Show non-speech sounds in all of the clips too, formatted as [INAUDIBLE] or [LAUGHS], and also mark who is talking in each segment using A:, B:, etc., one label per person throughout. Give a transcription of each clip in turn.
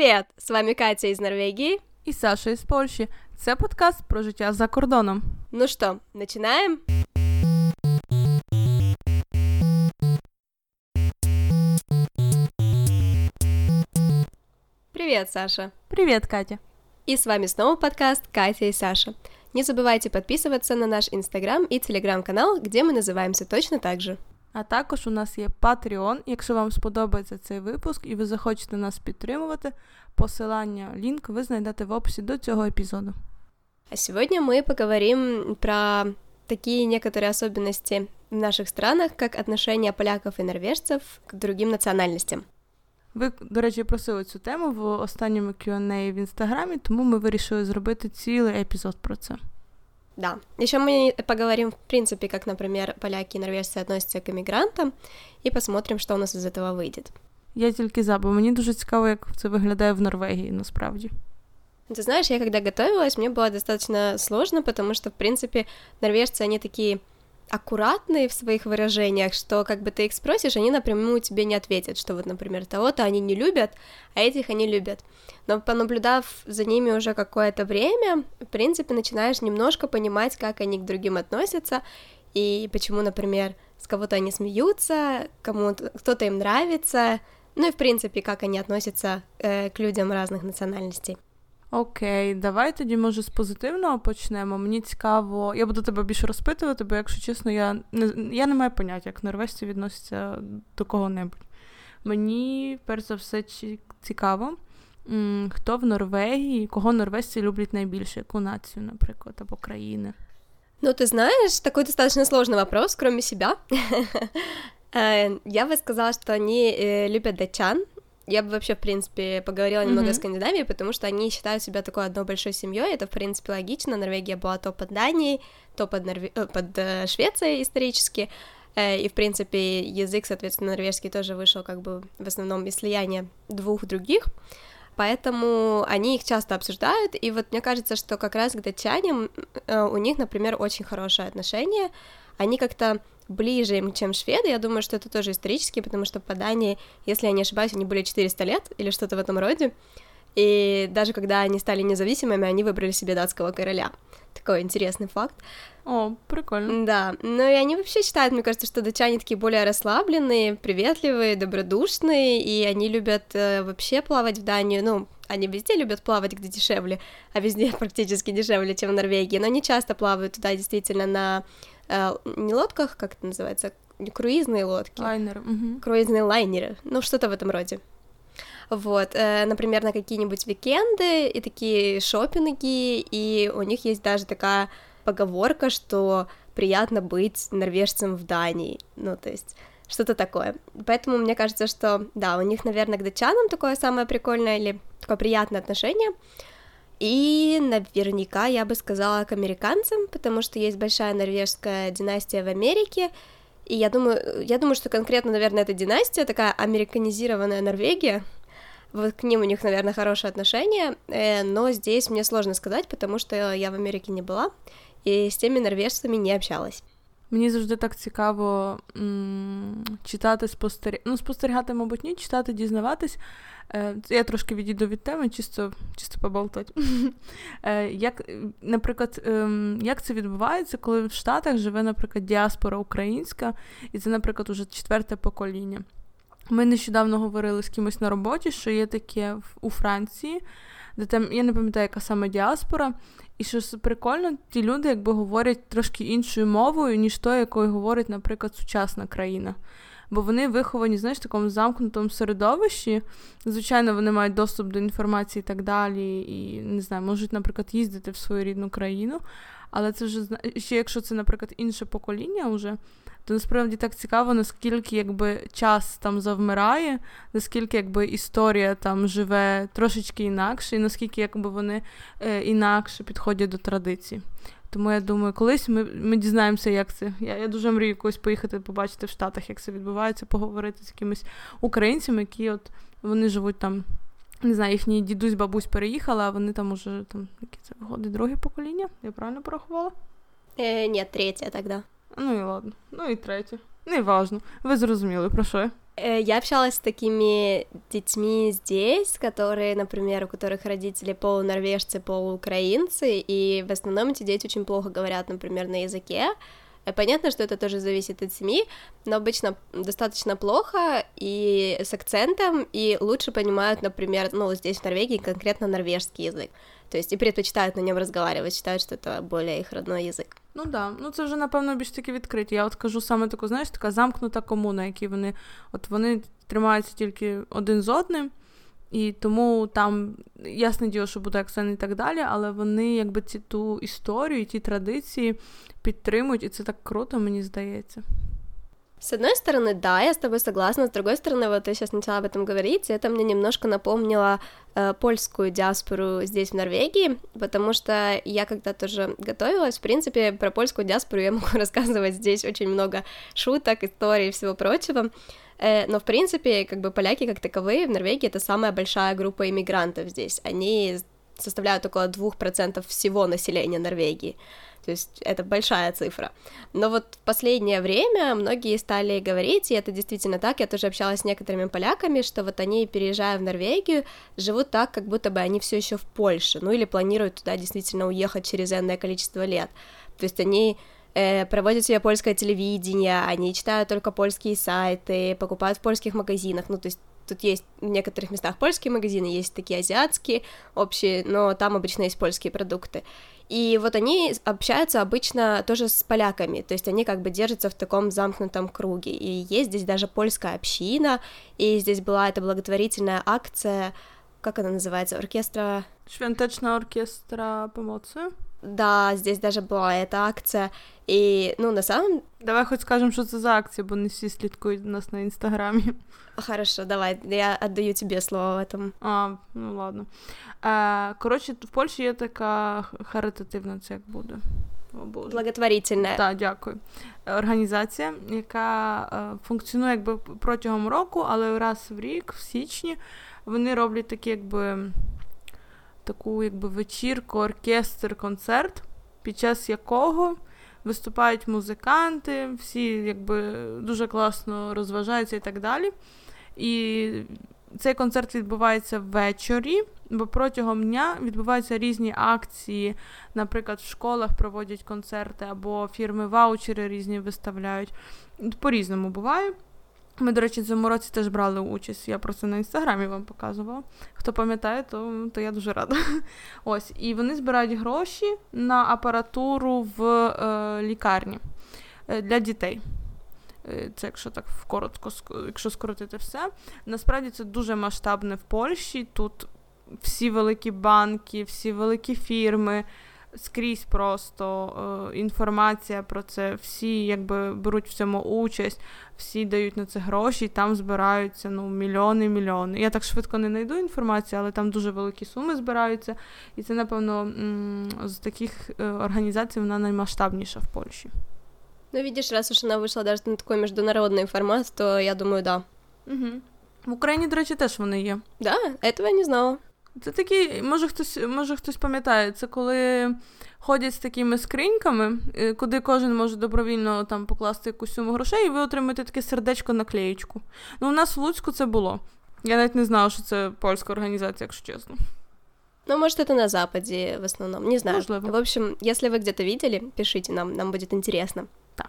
A: Привіт! З вами Катя із Норвегії
B: і Саша із Польщі. Це подкаст про життя за кордоном.
A: Ну що, починаємо? Привет, Саша.
B: Привет, Катя.
A: И с вами снова подкаст Катя и Саша. Не забывайте подписываться на наш Инстаграм и Телеграм-канал, где мы называемся точно так же.
B: А також у нас є Patreon. Якщо вам сподобається цей випуск і ви захочете нас підтримувати, посилання, лінк ви знайдете в описі до цього епізоду.
A: А сегодня мы поговорим про такие некоторые особенности в наших странах, как отношение поляков и норвежцев к другим национальностям.
B: Ви, до речі, просили цю тему в останньому Q&A в інстаграмі, тому ми вирішили зробити цілий епізод про це.
A: Да. Еще мы поговорим, в принципе, как, например, поляки и норвежцы относятся к иммигрантам, и посмотрим, что у нас из этого выйдет.
B: Я тільки за, бо мені дуже цікаво, як це виглядає в Норвегії, насправді.
A: Ты знаешь, я когда готовилась, мне было достаточно сложно, потому что, в принципе, норвежцы, они такие аккуратные в своих выражениях, что как бы ты их спросишь, они напрямую тебе не ответят, что вот, например, того-то они не любят, а этих они любят. Но понаблюдав за ними уже какое-то время, в принципе, начинаешь немножко понимать, как они к другим относятся, и почему, например, с кого-то они смеются, кому-то кто-то им нравится, ну и в принципе, как они относятся э, к людям разных национальностей.
B: Окей, давай тоді, може, з позитивного почнемо. Мені цікаво, я буду тебе більше розпитувати, бо, якщо чесно, я не я не маю поняття, як норвежці відносяться до кого-небудь. Мені, перш за все, цікаво, хто в Норвегії, кого норвежці люблять найбільше, яку націю, наприклад, або країни.
A: Ну, ты знаешь, такой достаточно сложный вопрос, кроме себя. [LAUGHS] Э, я бы сказала, что они э, любят датчан, я бы вообще, в принципе, поговорила немного mm-hmm. о Скандинавии, потому что они считают себя такой одной большой семьей. Это, в принципе, логично. Норвегия была то под Данией, то под, Норве... Э, под э, Швецией исторически. Э, и, в принципе, язык, соответственно, норвежский тоже вышел как бы в основном из слияния двух других. Поэтому они их часто обсуждают, и вот мне кажется, что как раз к датчанам у них, например, очень хорошее отношение. Они как-то ближе им, чем шведы. Я думаю, что это тоже исторически, потому что по Дании, если я не ошибаюсь, они были 400 лет или что-то в этом роде. И даже когда они стали независимыми, они выбрали себе датского короля. Такой интересный факт.
B: О, прикольно.
A: Да, ну и они вообще считают, мне кажется, что датчане такие более расслабленные, приветливые, добродушные, и они любят э, вообще плавать в Данию, ну, они везде любят плавать, где дешевле, а везде [LAUGHS] практически дешевле, чем в Норвегии, но они часто плавают туда действительно на э, не лодках, как это называется, круизные лодки.
B: Лайнеры. Угу.
A: Круизные лайнеры, ну что-то в этом роде. Вот, э, например, на какие-нибудь викенды и такие шопинги, и у них есть даже такая поговорка, что приятно быть норвежцем в Дании, ну, то есть что-то такое. Поэтому мне кажется, что, да, у них, наверное, к датчанам такое самое прикольное или такое приятное отношение, и наверняка я бы сказала к американцам, потому что есть большая норвежская династия в Америке, и я думаю, я думаю, что конкретно, наверное, эта династия такая американизированная Норвегия, вот к ним у них, наверное, хорошие отношения, э, но здесь мне сложно сказать, потому что я в Америке не была, и с теми норвежцами не общалась.
B: Мені завжди так цікаво м- читати, спостерігати, ну, спостерігати, мабуть, ні, читати, дізнаватись. Е, Я трошки відійду від теми, чисто чисто поболтати. [LAUGHS] Е, як, Наприклад, е, як це відбувається, коли в Штатах живе, наприклад, діаспора українська, і це, наприклад, уже четверте покоління. Ми нещодавно говорили з кимось на роботі, що є таке у Франції, де там, я не пам'ятаю, яка саме діаспора, і що прикольно, ті люди якби говорять трошки іншою мовою, ніж то, якою говорить, наприклад, сучасна країна. Бо вони виховані, знаєш, в такому замкнутому середовищі. Звичайно, вони мають доступ до інформації і так далі, і не знаю, можуть, наприклад, їздити в свою рідну країну. Але це вже ще якщо це, наприклад, інше покоління вже, то насправді так цікаво, наскільки якби час там завмирає, наскільки якби історія там живе трошечки інакше, і наскільки якби вони е, інакше підходять до традицій. Тому я думаю, колись ми ми дізнаємося, як це. Я я дуже мрію когось поїхати побачити в Штатах, як це відбувається, поговорити з якимись українцями, які от вони живуть там. Не знаю, їхній дідусь, бабусь переїхали, а вони там уже там які це виходить, друге покоління? Я правильно порахувала?
A: Е, Ні, третє тоді.
B: Ну і ладно. Ну і третє. Не важно. Ви зрозуміли, про що я?
A: Э, я общалась с такими детьми здесь, которые, например, у которых родители полунорвежцы, полуукраинцы, и в основном эти дети очень плохо говорят, например, на языке. Э, понятно, что это тоже зависит от семьи, но обычно достаточно плохо и с акцентом, и лучше понимают, например, ну, здесь в Норвегии конкретно норвежский язык. То есть і предпочитають на ньому розговаривати, вважають, що це більше їх родной язик.
B: Ну да, ну це вже напевно більш таки відкриті. Я от кажу саме таку, знаєш, така замкнута комуна, які вони от вони тримаються тільки один з одним, і тому там ясне діло, що буде акцент і так далі, але вони якби ці ту історію, ті традиції підтримують, і це так круто, мені здається.
A: С одной стороны, да, я с тобой согласна, с другой стороны, вот ты сейчас начала об этом говорить, и это мне немножко напомнило э, польскую диаспору здесь, в Норвегии, потому что я когда тоже готовилась, в принципе, про польскую диаспору я [LAUGHS] могу рассказывать здесь очень много шуток, историй и всего прочего, э, но, в принципе, как бы поляки как таковые в Норвегии это самая большая группа иммигрантов здесь, они составляют около 2% всего населения Норвегии, то есть это большая цифра. Но вот в последнее время многие стали говорить, и это действительно так, я тоже общалась с некоторыми поляками, что вот они, переезжая в Норвегию, живут так, как будто бы они все еще в Польше, ну или планируют туда действительно уехать через энное количество лет. То есть они э, проводят себе польское телевидение, они читают только польские сайты, покупают в польских магазинах, ну то есть тут есть в некоторых местах польские магазины, есть такие азиатские общие, но там обычно есть польские продукты. И вот они общаются обычно тоже с поляками, то есть они как бы держатся в таком замкнутом круге. И есть здесь даже польская община, и здесь была эта благотворительная акция, как она называется, оркестра...
B: Świąteczna оркестра pomocy?
A: Да, здесь даже была эта акция, и, ну, на самом...
B: Давай хоть скажем, что это за акция, бо не все слідкують нас на Инстаграме.
A: Хорошо, давай, я отдаю тебе слово в этом.
B: А, ну ладно. А, коротше, в Польщі є така харитативна, це як буде.
A: О, Боже. Благотворительна.
B: Так, дякую. Організація, яка е, функціонує якби протягом року, але раз в рік, в січні, вони роблять такі, якби таку якби вечірку, оркестр, концерт, під час якого виступають музиканти, всі якби дуже класно розважаються і так далі. І цей концерт відбувається ввечері, бо протягом дня відбуваються різні акції. Наприклад, в школах проводять концерти або фірми ваучери різні виставляють. По-різному буває. Ми, до речі, в цьому році теж брали участь. Я просто на інстаграмі вам показувала. Хто пам'ятає, то то я дуже рада. [LAUGHS] Ось, І вони збирають гроші на апаратуру в е, лікарні е, для дітей. Е, це якщо так коротко, якщо скоротити все. Насправді це дуже масштабне в Польщі. Тут всі великі банки, всі великі фірми скрізь просто е, інформація про це, всі якби беруть в цьому участь, всі дають на це гроші, і там збираються ну, мільйони мільйони. Я так швидко не знайду інформацію, але там дуже великі суми збираються. І це, напевно, з таких е, організацій вона наймасштабніша в Польщі.
A: Ну, видишь, раз уж она вышла даже на такой международный формат, то я думаю, да.
B: Угу. В Україні, до речі, теж вони є.
A: Да, этого я не знала.
B: Це такі, може хтось може хтось пам'ятає, це коли ходять з такими скриньками, е, куди кожен може добровільно там покласти якусь суму грошей, і ви отримаєте таке сердечко наклеєчку. Ну, у нас в Луцьку це було. Я навіть не знала, що це польська організація, якщо чесно.
A: Ну, может, это на Западе в основном, не знаю.
B: Можливо.
A: В общем, если вы где-то видели, пишите нам, нам будет интересно.
B: Э,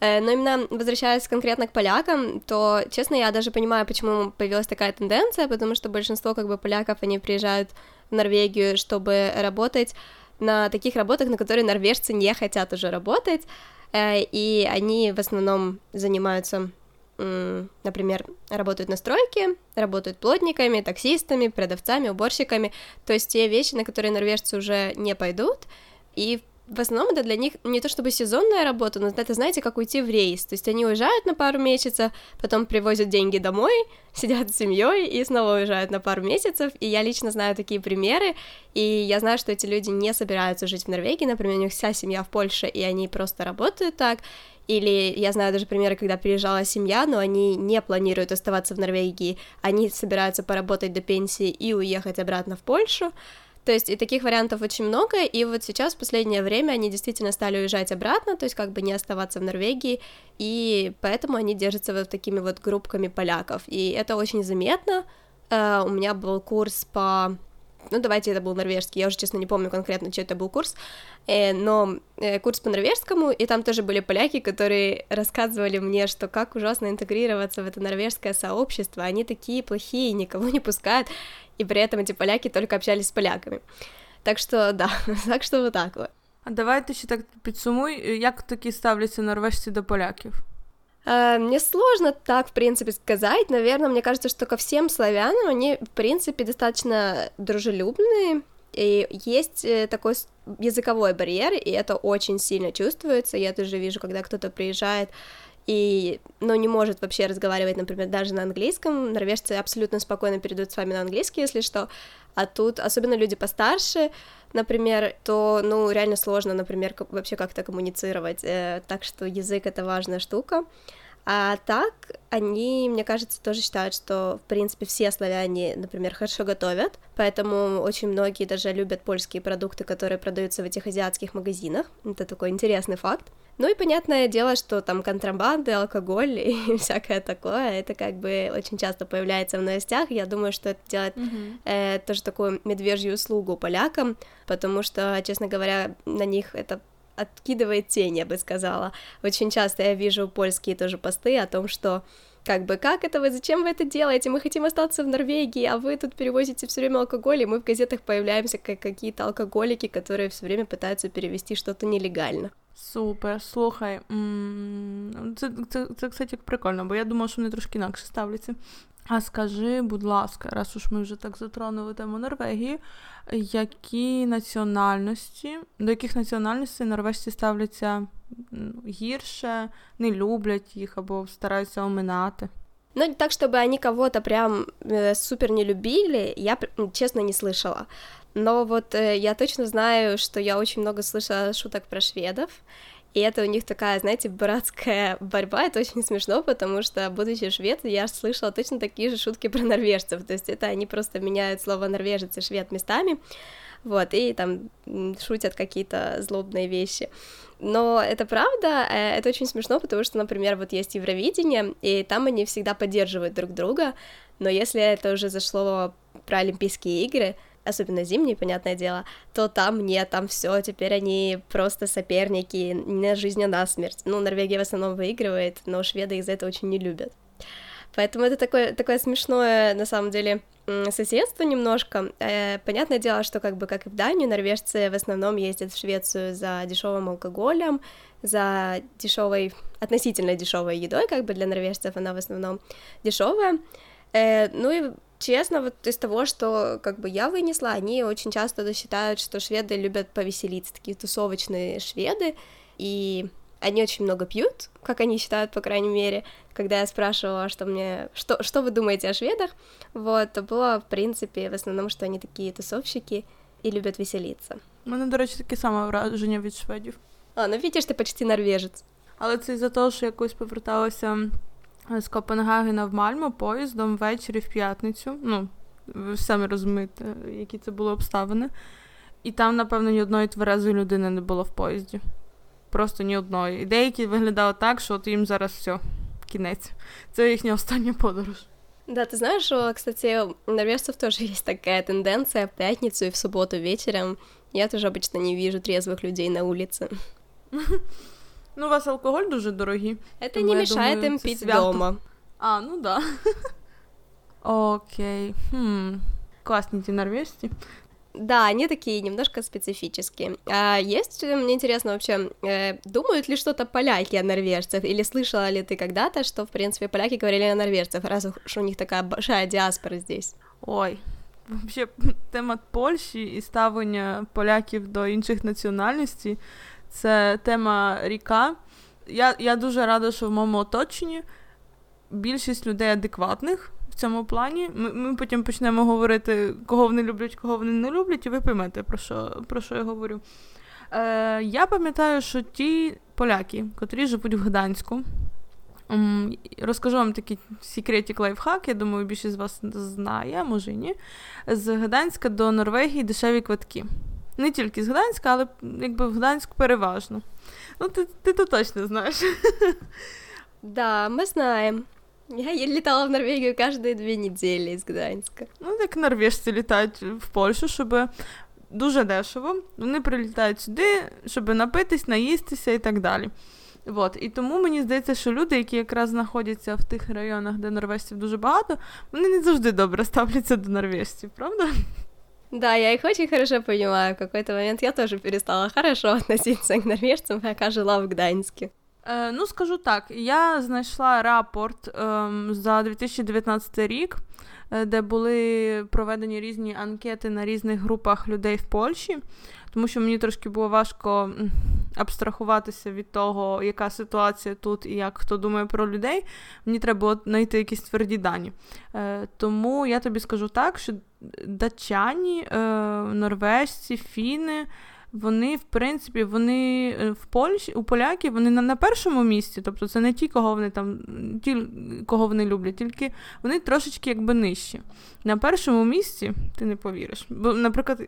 A: Но именно возвращаясь конкретно к полякам, то, честно, я даже понимаю, почему появилась такая тенденция, потому что большинство как бы поляков, они приезжают в Норвегию, чтобы работать на таких работах, на которые норвежцы не хотят уже работать, э, и они в основном занимаются например, работают на стройке, работают плотниками, таксистами, продавцами, уборщиками, то есть те вещи, на которые норвежцы уже не пойдут, и в основном это для них не то чтобы сезонная работа, но это, знаете, как уйти в рейс. То есть они уезжают на пару месяцев, потом привозят деньги домой, [LAUGHS] сидят с семьей и снова уезжают на пару месяцев. И я лично знаю такие примеры, и я знаю, что эти люди не собираются жить в Норвегии, например, у них вся семья в Польше, и они просто работают так. Или я знаю даже примеры, когда приезжала семья, но они не планируют оставаться в Норвегии, они собираются поработать до пенсии и уехать обратно в Польшу. То есть и таких вариантов очень много, и вот сейчас в последнее время они действительно стали уезжать обратно, то есть как бы не оставаться в Норвегии, и поэтому они держатся вот такими вот группками поляков, и это очень заметно. Uh, у меня был курс по ну, давайте это был норвежский, я уже, честно, не помню конкретно, что это был курс, э, но э, курс по норвежскому, и там тоже были поляки, которые рассказывали мне, что как ужасно интегрироваться в это норвежское сообщество, они такие плохие, никого не пускают, и при этом эти поляки только общались с поляками. Так что, да, [LAUGHS] так что вот так вот.
B: А давайте ще так підсумуй, як такі ставляться норвежці до поляків?
A: Э, мне сложно так, в принципе, сказать. Наверное, мне кажется, что ко всем славянам они, в принципе, достаточно дружелюбные. И есть э, такой языковой барьер, и это очень сильно чувствуется. Я тоже вижу, когда кто-то приезжает и, ну, не может вообще разговаривать, например, даже на английском. Норвежцы абсолютно спокойно перейдут с вами на английский, если что. А тут, особенно люди постарше, например, то, ну, реально сложно, например, вообще как-то коммуницировать. Э, так что язык — это важная штука. А так, они, мне кажется, тоже считают, что, в принципе, все славяне, например, хорошо готовят, поэтому очень многие даже любят польские продукты, которые продаются в этих азиатских магазинах. Это такой интересный факт. Ну и понятное дело, что там контрабанды, алкоголь [LAUGHS] и всякое такое, это как бы очень часто появляется в новостях. Я думаю, что это делает mm-hmm. э, тоже такую медвежью услугу полякам, потому что, честно говоря, на них это откидывает тень, я бы сказала. Очень часто я вижу польские тоже посты о том, что как бы, как это вы, зачем вы это делаете, мы хотим остаться в Норвегии, а вы тут перевозите все время алкоголь, и мы в газетах появляемся как какие-то алкоголики, которые все время пытаются перевести что-то нелегально.
B: Супер, слухай. Це, це, це, кстати, прикольно, бо я думала, що вони трошки інакше ставляться. А скажи, будь ласка, раз уж ми вже так затронули тему Норвегії, які національності, до яких національностей норвежці ставляться гірше, не люблять їх або стараються оминати?
A: Ну, не так, чтобы они кого-то прям э, супер не любили, я, честно, не слышала. Но вот э, я точно знаю, что я очень много слышала шуток про шведов, и это у них такая, знаете, братская борьба, это очень смешно, потому что, будучи швед, я слышала точно такие же шутки про норвежцев, то есть это они просто меняют слово норвежец и швед местами, вот, и там шутят какие-то злобные вещи. Но это правда, э, это очень смешно, потому что, например, вот есть Евровидение, и там они всегда поддерживают друг друга, но если это уже зашло про Олимпийские игры, особенно зимние, понятное дело, то там нет, там все, теперь они просто соперники, не жизнь, а на смерть. Ну, Норвегия в основном выигрывает, но шведы из-за этого очень не любят. Поэтому это такое, такое смешное, на самом деле, соседство немножко. Э, понятное дело, что как бы как и в Данию, норвежцы в основном ездят в Швецию за дешевым алкоголем, за дешевой, относительно дешевой едой, как бы для норвежцев она в основном дешевая. Э, ну и честно, вот из того, что как бы я вынесла, они очень часто считают, что шведы любят повеселиться, такие тусовочные шведы, и они очень много пьют, как они считают, по крайней мере. Когда я спрашивала, что мне, что, что вы думаете о шведах, вот, то было, в принципе, в основном, что они такие тусовщики и любят веселиться.
B: У мене, до речі, таке саме враження від шведів.
A: А, ну видиш, ти почти норвежець.
B: Але це із-за того, що якось поверталася з Копенгагена в Мальму поїздом ввечері в п'ятницю. Ну, ви самі розумієте, які це були обставини. І там, напевно, ні одної тверезої людини не було в поїзді. Просто ні одної. І деякі виглядали так, що от їм зараз все, кінець. Це їхня остання подорож.
A: Да, ты знаешь, что, кстати, у норвежцев тоже есть такая тенденция в пятницу и в субботу вечером. Я тоже обычно не вижу трезвых людей на улице. [LAUGHS]
B: Ну, у вас алкоголь дуже дорогий.
A: Это не мешает думаю, им пить свято. дома.
B: А, ну да. Окей. Хм. Классные эти норвежцы.
A: Да, они такие немножко специфические. А есть, мне интересно вообще, э, думают ли что-то поляки о норвежцах, или слышала ли ты когда-то, что, в принципе, поляки говорили о норвежцах, раз уж у них такая большая диаспора здесь?
B: Ой, вообще, [LAUGHS] тема Польщі і ставлення поляків до інших національностей Це тема ріка. Я я дуже рада, що в моєму оточенні більшість людей адекватних в цьому плані. Ми ми потім почнемо говорити, кого вони люблять, кого вони не люблять, і ви поймете, про що про що я говорю. Е, Я пам'ятаю, що ті поляки, котрі живуть в Гданську, Розкажу вам такий секретик лайфхак, я думаю, більшість з вас знає, може і ні. З Гданська до Норвегії дешеві квитки. Не тільки з Гданська, але якби в Гданськ переважно. Ну, ти ти то точно знаєш. [LAUGHS]
A: Да, ми знаємо. Я літала в Норвегію кожні дві неділі з Гданська.
B: Ну, як норвежці літають в Польщу, щоб дуже дешево. Вони прилітають сюди, щоб напитись, наїстися і так далі. От. І тому мені здається, що люди, які якраз знаходяться в тих районах, де норвежців дуже багато, вони не завжди добре ставляться до норвежців, правда?
A: Да, я их очень хорошо понимаю. В какой-то момент я тоже перестала хорошо [LAUGHS] относиться к норвежцам, пока жила в Гданьске.
B: Е, ну, скажу так, я знайшла рапорт е, за 2019 рік, е, де були проведені різні анкети на різних групах людей в Польщі, тому що мені трошки було важко абстрахуватися від того, яка ситуація тут і як хто думає про людей. Мені треба було знайти якісь тверді дані. Е, Тому я тобі скажу так, що датчані, е, норвежці, фіни вони, в принципі, вони е, в Польщі, у поляків вони на, на першому місці, тобто це не ті, кого вони там, ті, кого вони люблять, тільки вони трошечки якби нижчі. На першому місці ти не повіриш. Бо, наприклад,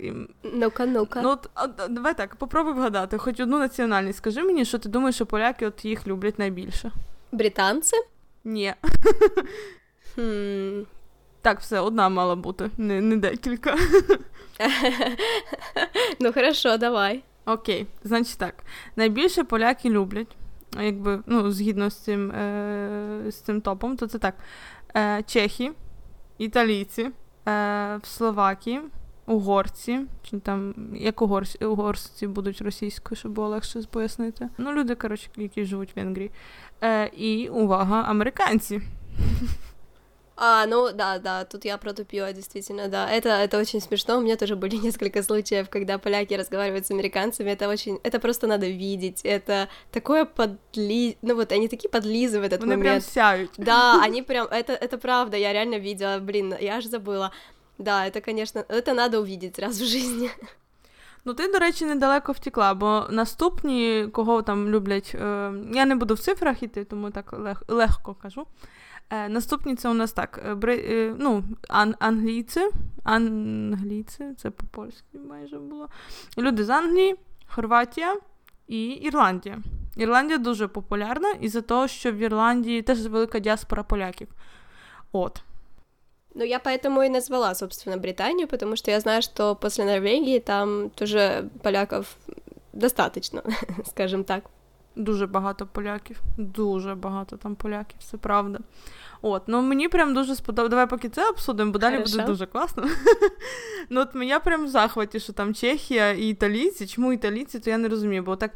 A: ну-ка, ну-ка.
B: Ну, от, от, давай так, попробуй вгадати, хоч одну національність. Скажи мені, що ти думаєш, що поляки от їх люблять найбільше?
A: Британці?
B: Ні.
A: Хм.
B: Так, все, одна мала бути, не не декілька. [LAUGHS]
A: Ну, хорошо, давай.
B: Окей, значить так. Найбільше поляки люблять, якби, ну, згідно з цим е, з цим топом, то це так. Е, Чехи, італійці, е, в Словакії, угорці, чи там як угорці, угорці будуть російською, щоб було легше пояснити. Ну, люди, коротше, які живуть в Венгрії. Е, І увага, американці. [LAUGHS]
A: А, ну да, да, тут я протупила, действительно, да. Это, это очень смешно. У меня тоже были несколько [LAUGHS] случаев, когда поляки разговаривают с американцами. Это очень, это просто надо видеть. Это такое подли... Ну вот, они такие подлизы в этот
B: Они
A: момент.
B: прям сяют.
A: Да, [LAUGHS] они прям, это, это правда, я реально видела, блин, я аж забыла. Да, это, конечно, это надо увидеть раз в жизни. [LAUGHS]
B: Ну, ти, до речі, недалеко втекла, бо наступні, кого там люблять, е, я не буду в цифрах іти, тому так лег, легко кажу. Е, Наступні це у нас так. Е, бри, е, ну, ан, Англійці. Англійці, це по-польськи майже було. Люди з Англії, Хорватія і Ірландія. Ірландія дуже популярна із-за того, що в Ірландії теж велика діаспора поляків. От.
A: Ну, я поэтому и назвала, собственно, Британию, потому что я знаю, что после Норвегии там тоже поляков достаточно, [LAUGHS] скажем так.
B: Дуже багато поляків. Дуже багато там поляків, це правда. От, ну мені прям дуже сподобалося. Давай поки це обсудимо, бо далі
A: Хорошо.
B: буде дуже класно. [LAUGHS] ну от я прям в захваті, що там Чехія і італійці. Чому італійці, то я не розумію, бо так.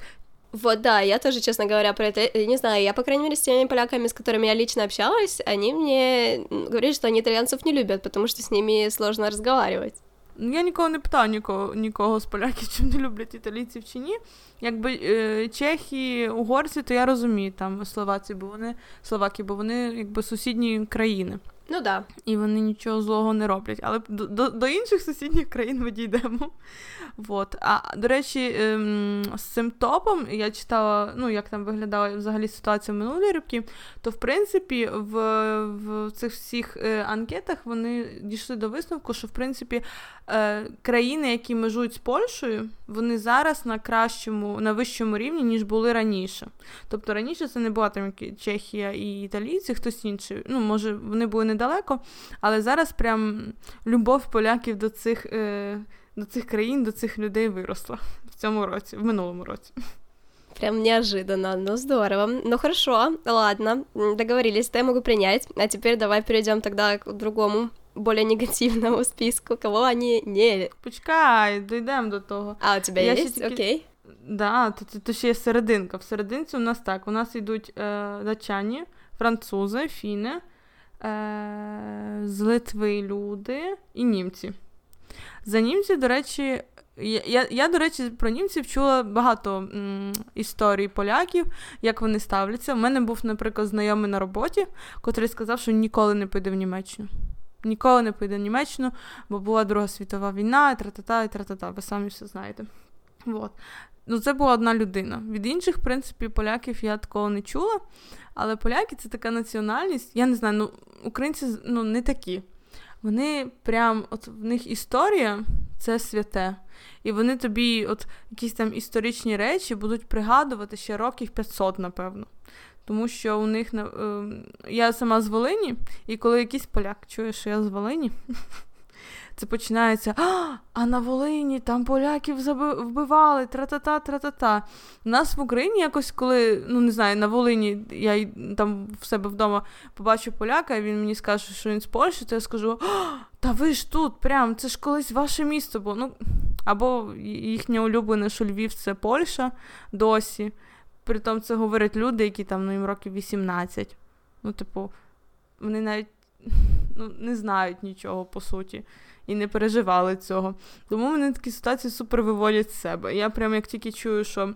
A: Вот, да, я тоже, честно говоря, про это не знаю. Я, по крайней мере, с теми поляками, с которыми я лично общалась, они мне говорили, что они итальянцев не любят, потому что с ними сложно разговаривать.
B: Ну, я нікого не питаю нікого, нікого з поляків, чи не люблять італійців чи ні. Якби е, чехи, угорці, то я розумію там словаці, бо вони словаки, бо вони якби сусідні країни.
A: Ну да.
B: І вони нічого злого не роблять. Але до, до, до інших сусідніх країн ми дійдемо. Вот. А до речі, ем, з цим топом я читала, ну як там виглядала взагалі ситуація в минулі роки, то в принципі в, в цих всіх е, анкетах вони дійшли до висновку, що в принципі е, країни, які межують з Польщею, вони зараз на кращому, на вищому рівні, ніж були раніше. Тобто раніше це не була там Чехія і італійці, хтось інший. Ну, може, вони були недалеко, але зараз прям любов поляків до цих. Е, до цих країн, до цих людей виросла в цьому році, в минулому році.
A: Прям неожиданно, ну здорово. Ну хорошо, ладно, договорились, я могу принять. А теперь давай перейдем тогда к другому, более негативному списку, кого они не...
B: Почекай, дійдемо до того.
A: А, у тебя
B: Я
A: есть?
B: ще тільки-
A: Окей.
B: Да, то, то, то ще є серединка. В серединці у нас так: у нас йдуть е, датчані, французи, фіни, е, з Литви люди і німці. За німці, до речі, я, я, я, до речі, про німців чула багато м, історій поляків, як вони ставляться. У мене був, наприклад, знайомий на роботі, котрий сказав, що ніколи не піде в Німеччину. Ніколи не піде в Німеччину, бо була Друга світова війна, і тра-та-та, і тра-та-та. Ви самі все знаєте. Вот. Ну, це була одна людина. Від інших, в принципі, поляків я такого не чула. Але поляки це така національність. Я не знаю, ну українці ну, не такі. Вони прям, от в них історія це святе. І вони тобі, от якісь там історичні речі, будуть пригадувати ще років 500, напевно. Тому що у них е, я сама з Волині, і коли якийсь поляк чує, що я з Волині, [LAUGHS] це починається. А а на Волині там поляків вбивали, тра-та-та, тра-та-та. У нас в Україні якось, коли, ну не знаю, на Волині я там в себе вдома побачу поляка, і він мені скаже, що він з Польщі, то я скажу: та ви ж тут, прям, це ж колись ваше місто було. Ну, Або їхнє улюблене, що Львів це Польща досі. Притом це говорять люди, які там ну, їм років 18. Ну, типу, вони навіть ну, не знають нічого по суті і не переживали цього. Тому мене такі ситуації супер виводять з себе. Я прям як тільки чую, що.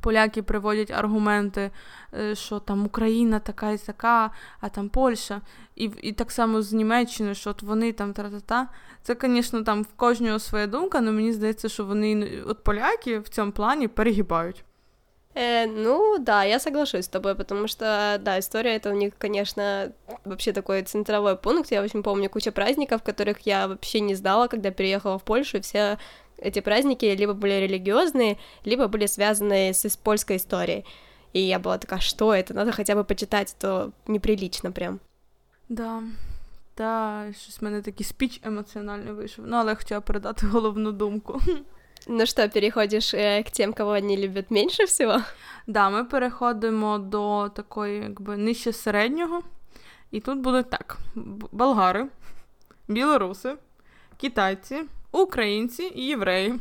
B: Поляки приводять аргументи, е, що там Україна така і така, а там Польща, і і так само з Німеччини, що от вони там та-та-та. Це, звісно, там в кожного своя думка, але мені здається, що вони от поляки в цьому плані перегибають.
A: Э, ну да, я соглашусь с тобой, потому что, да, история это у них, конечно, вообще такой центровой пункт. Я очень помню кучу праздников, которых я вообще не знала, когда переехала в Польшу, и все эти праздники либо были религиозные, либо были связаны с, с польской историей. И я была такая, что это? Надо хотя бы почитать, то неприлично прям.
B: Да. Та, щось в мене такий спіч емоціональний вийшов. Ну, але я хотіла передати головну думку. [LAUGHS]
A: Ну що, переходиш э, к тем, кого вони люблять менше всього?
B: Да, ми переходимо до такої, якби нижче середнього. І тут будуть так: болгари, білоруси, китайці, украинцы и евреи.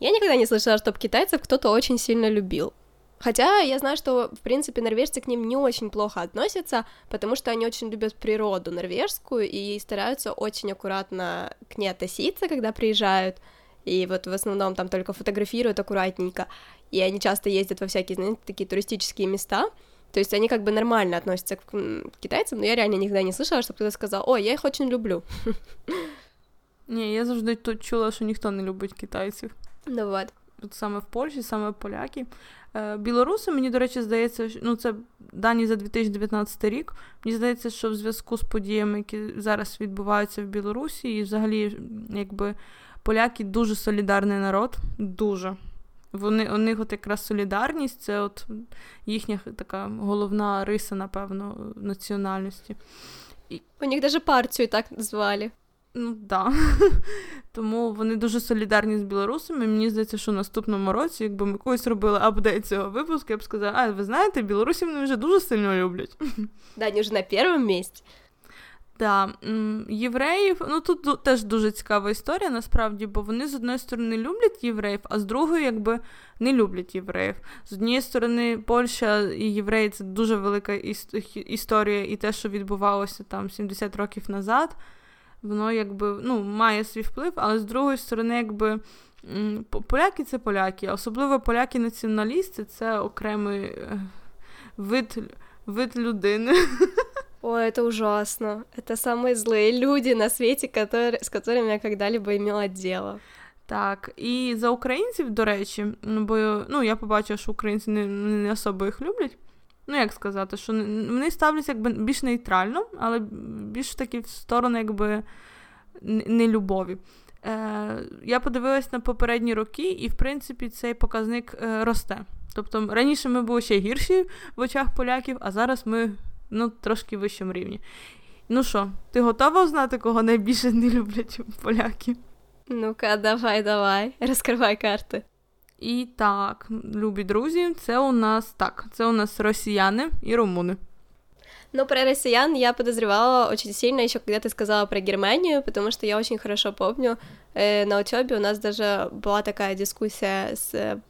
A: Я никогда не слышала, чтобы китайцев кто-то очень сильно любил. Хотя я знаю, что, в принципе, норвежцы к ним не очень плохо относятся, потому что они очень любят природу норвежскую и стараются очень аккуратно к ней относиться, когда приезжают и вот в основном там только фотографируют аккуратненько, и они часто ездят во всякие, знаете, такие туристические места, то есть они как бы нормально относятся к китайцам, но я реально никогда не слышала, чтобы кто-то сказал, ой, я их очень люблю. [LAUGHS]
B: Ні, я завжди тут чула, що ніхто не любить китайців.
A: Ну вот.
B: Тут саме в Польщі, саме поляки. Е, білоруси, мені, до речі, здається, ну це дані за 2019 рік. Мені здається, що в зв'язку з подіями, які зараз відбуваються в Білорусі, і взагалі, якби поляки дуже солідарний народ, дуже. Вони у них от якраз солідарність, це от їхня така головна риса, напевно, національності.
A: І... У них навіть партію так звали.
B: Ну да. [LAUGHS] Тому вони дуже солідарні з білорусами. Мені здається, що в наступному році, якби ми когось робили апдейт цього випуску, я б сказала, а ви знаєте, білорусів вони вже дуже сильно люблять. [LAUGHS]
A: Да, вони вже на першому місці.
B: Да, євреїв, ну тут теж дуже цікава історія, насправді, бо вони з одної сторони люблять євреїв, а з другої, якби не люблять євреїв. З однієї сторони, Польща і євреї це дуже велика історія, і те, що відбувалося там 70 років назад, воно якби ну, має свій вплив, але з другої сторони, якби. Поляки це поляки, особливо поляки-націоналісти це окремий е, вид, вид людини. [LAUGHS]
A: Ой, это ужасно. Это самые злые люди на свете, которые, з которыми я когда-либо имела дело.
B: Так, і за українців, до речі, ну, бо ну, я побачила, що українці не не особо їх люблять. Ну, як сказати, що вони ставляться якби більш нейтрально, але більш таки в сторону якби нелюбові. Е, Я подивилась на попередні роки, і, в принципі, цей показник е, росте. Тобто раніше ми були ще гірші в очах поляків, а зараз ми ну, трошки вищому рівні. Ну що, ти готова узнати, кого найбільше не люблять поляки?
A: Ну-ка, давай, давай, розкривай карти.
B: І так, любі друзі, це у нас так, це у нас росіяни і румуни.
A: Ну, про россиян я подозревала очень сильно еще, когда ты сказала про Германию, потому что я очень хорошо помню, э, на учебе у нас даже была такая дискуссия с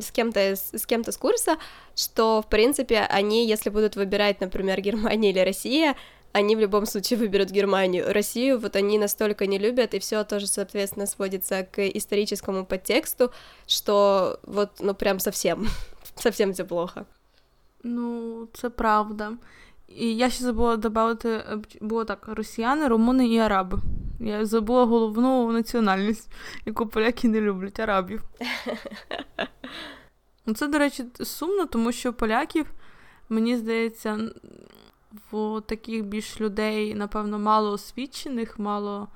A: С кем-то с кем-то с курса, что, в принципе, они, если будут выбирать, например, [LAUGHS] Германия или Россия, они в любом случае выберут Германию. Россию вот они настолько не любят, и все тоже, соответственно, сводится к историческому подтексту, что вот, ну, прям совсем, [LAUGHS] совсем все плохо.
B: Ну, це правда. І я ще забула додати, е, було так: росіяни, румуни і араби. Я забула головну національність, яку поляки не люблять арабів. [LAUGHS] Ну, це, до речі, сумно, тому що поляків, мені здається, в таких більш людей, напевно, мало освічених, мало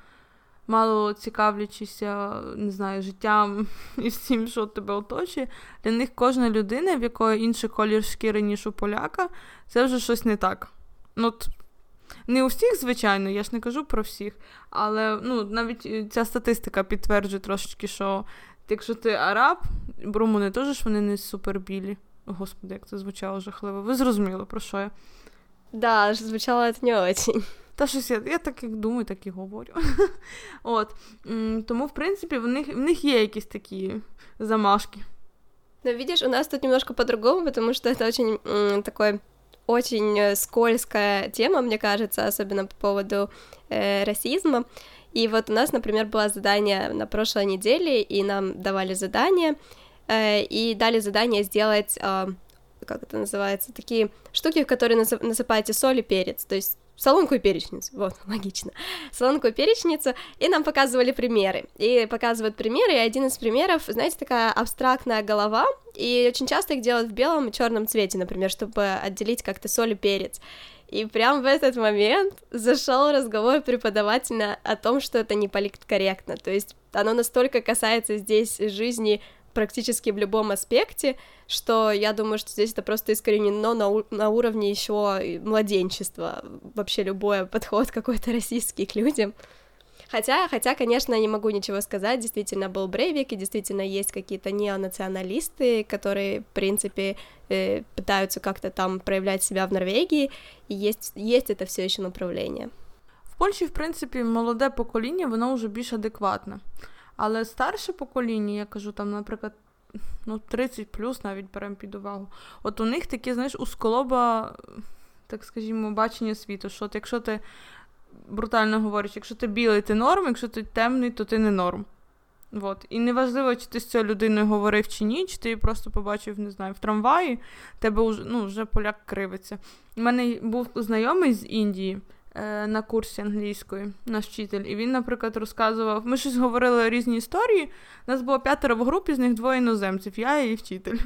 B: мало цікавлячися, не знаю, життям [LAUGHS] і всім, що тебе оточує. Для них кожна людина, в якої інший колір шкіри, ніж у поляка, це вже щось не так. Ну, Не у всіх, звичайно, я ж не кажу про всіх, але ну, навіть ця статистика підтверджує трошечки, що якщо ти араб, румуни теж вони не супербілі. Господи, як це звучало жахливо. Ви зрозуміли, про що я?
A: Да, звучало це не очень.
B: Та щось я я так як думаю, так і говорю. [LAUGHS] От. Тому, в принципі, в них в них є якісь такі замашки.
A: Но видишь, у нас тут немножко по-другому, потому что это очень м, такой очень э, скользкая тема, мне кажется, особенно по поводу э, расизма. И вот у нас, например, было задание на прошлой неделе, и нам давали задание, э, и дали задание сделать, э, как это называется, такие штуки, в которые насыпаете соль и перец, то есть солонку и перечницу, вот, [LAUGHS] логично, солонку и перечницу, и нам показывали примеры, и показывают примеры, и один из примеров, знаете, такая абстрактная голова, и очень часто их делают в белом и черном цвете, например, чтобы отделить как-то соль и перец, и прям в этот момент зашел разговор преподавателя о том, что это не политкорректно, то есть оно настолько касается здесь жизни практически в любом аспекте, что я думаю, что здесь это просто искоренено на, у- на уровне еще младенчества, вообще любой подход какой-то российский к людям. Хотя, хотя, конечно, не могу ничего сказать, действительно был Брейвик, и действительно есть какие-то неонационалисты, которые, в принципе, э, пытаются как-то там проявлять себя в Норвегии, и есть, есть это все еще направление.
B: В Польщі, в принципі, молоде покоління, воно вже більш адекватне. Але старше покоління, я кажу, там, наприклад, ну, 30 плюс навіть беремо під увагу. От у них таке, знаєш, усколоба, так скажімо, бачення світу. що от Якщо ти, брутально говорячи, якщо ти білий, ти норм, якщо ти темний, то ти не норм. От. І неважливо, чи ти з цією людиною говорив чи ні, чи ти її просто побачив, не знаю, в трамваї, тебе вже ну, вже поляк кривиться. У мене був знайомий з Індії. Е, на курсі англійської, наш вчитель. І він, наприклад, розказував. Ми щось говорили різні історії. Нас було п'ятеро в групі, з них двоє іноземців, я і вчитель.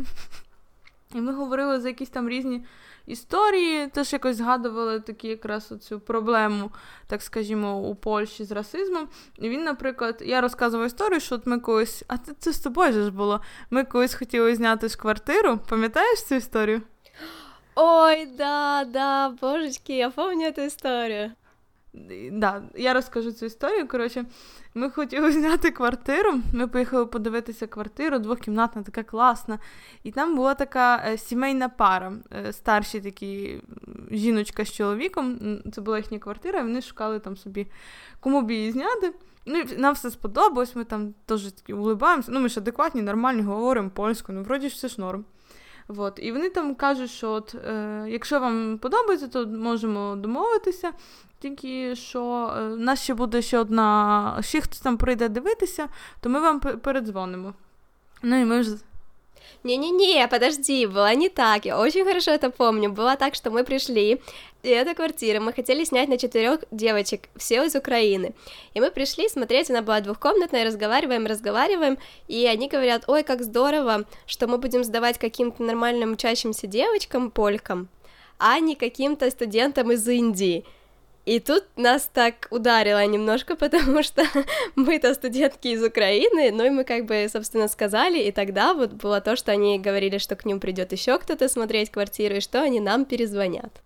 B: [LAUGHS] І ми говорили за якісь там різні історії, теж якось згадували такі якраз оцю проблему, так скажімо, у Польщі з расизмом. І він, наприклад, я розказував історію, що от ми колись, а це, це з тобою ж було. Ми колись хотіли зняти ж квартиру. Пам'ятаєш цю історію?
A: Ой, да, да, божечки, я помню эту історію.
B: Да, Я розкажу цю історію. Коротше, ми хотіли зняти квартиру. Ми поїхали подивитися квартиру, двохкімнатна, така класна. І там була така е, сімейна пара, е, старші такі жіночка з чоловіком. Це була їхня квартира, і вони шукали там собі, кому б її зняти. Ну, Нам все сподобалось, ми там теж улибаємося. Ну, ми ж адекватні, нормальні, говоримо польською, ну, вроді ж все ж норм. От. І вони там кажуть, що от, е, якщо вам подобається, то можемо домовитися. Тільки що е, в нас ще буде ще одна, ще хтось там прийде дивитися, то ми вам передзвонимо. Ну і ми ж
A: Не-не-не, подожди, было не так, я очень хорошо это помню. Было так, что мы пришли, и эта квартира, мы хотели снять на четырех девочек, все из Украины. И мы пришли смотреть, она была двухкомнатная, разговариваем, разговариваем, и они говорят, ой, как здорово, что мы будем сдавать каким-то нормальным учащимся девочкам, полькам, а не каким-то студентам из Индии. И тут нас так ударило немножко, потому [LAUGHS] что [LAUGHS] мы-то студентки из Украины, ну и мы как бы, собственно, сказали, и тогда вот было то, что они говорили, что к ним придет еще кто-то смотреть квартиру, и что они нам перезвонят.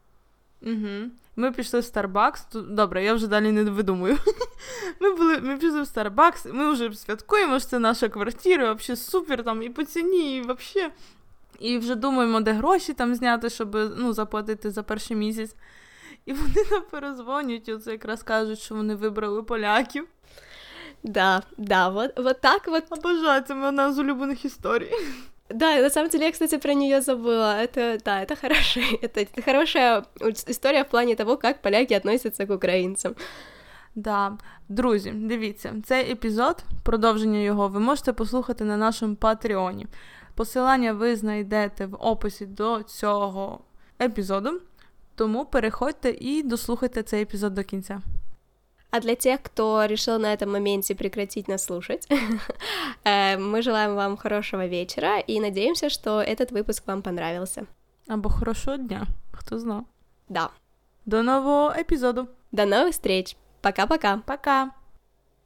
B: Угу. Ми пішли в Starbucks. Добре, я вже далі не видумую. [LAUGHS] Ми були, ми пішли в Starbucks, ми вже святкуємо, що це наша квартира, взагалі супер там і по ціні, і взагалі. І вже думаємо, де гроші там зняти, щоб ну, заплатити за перший місяць. І вони нам перезвонюють, і оце якраз кажуть, що вони вибрали поляків.
A: Да, да, вот, вот так вот.
B: Обожаю, це одна з улюблених історій.
A: Да, на самом деле я, кстати, про нее забыла. Это, да, это хорошая, это, [LAUGHS] это хорошая история в плане того, как поляки относятся к українцям.
B: Да, друзі, дивіться, цей епізод, продовження його, ви можете послухати на нашому Патреоні. Посилання ви знайдете в описі до цього епізоду. Тому переходьте і дослухайте цей епізод до кінця.
A: А для тех, кто решил на этом моменте прекратить нас слушать, [LAUGHS] э, мы желаем вам хорошего вечера и надеемся, что этот выпуск вам понравился.
B: Або хорошого дня, хто знав.
A: Да.
B: До нового епізоду.
A: До новых встреч. Пока-пока.
B: Пока.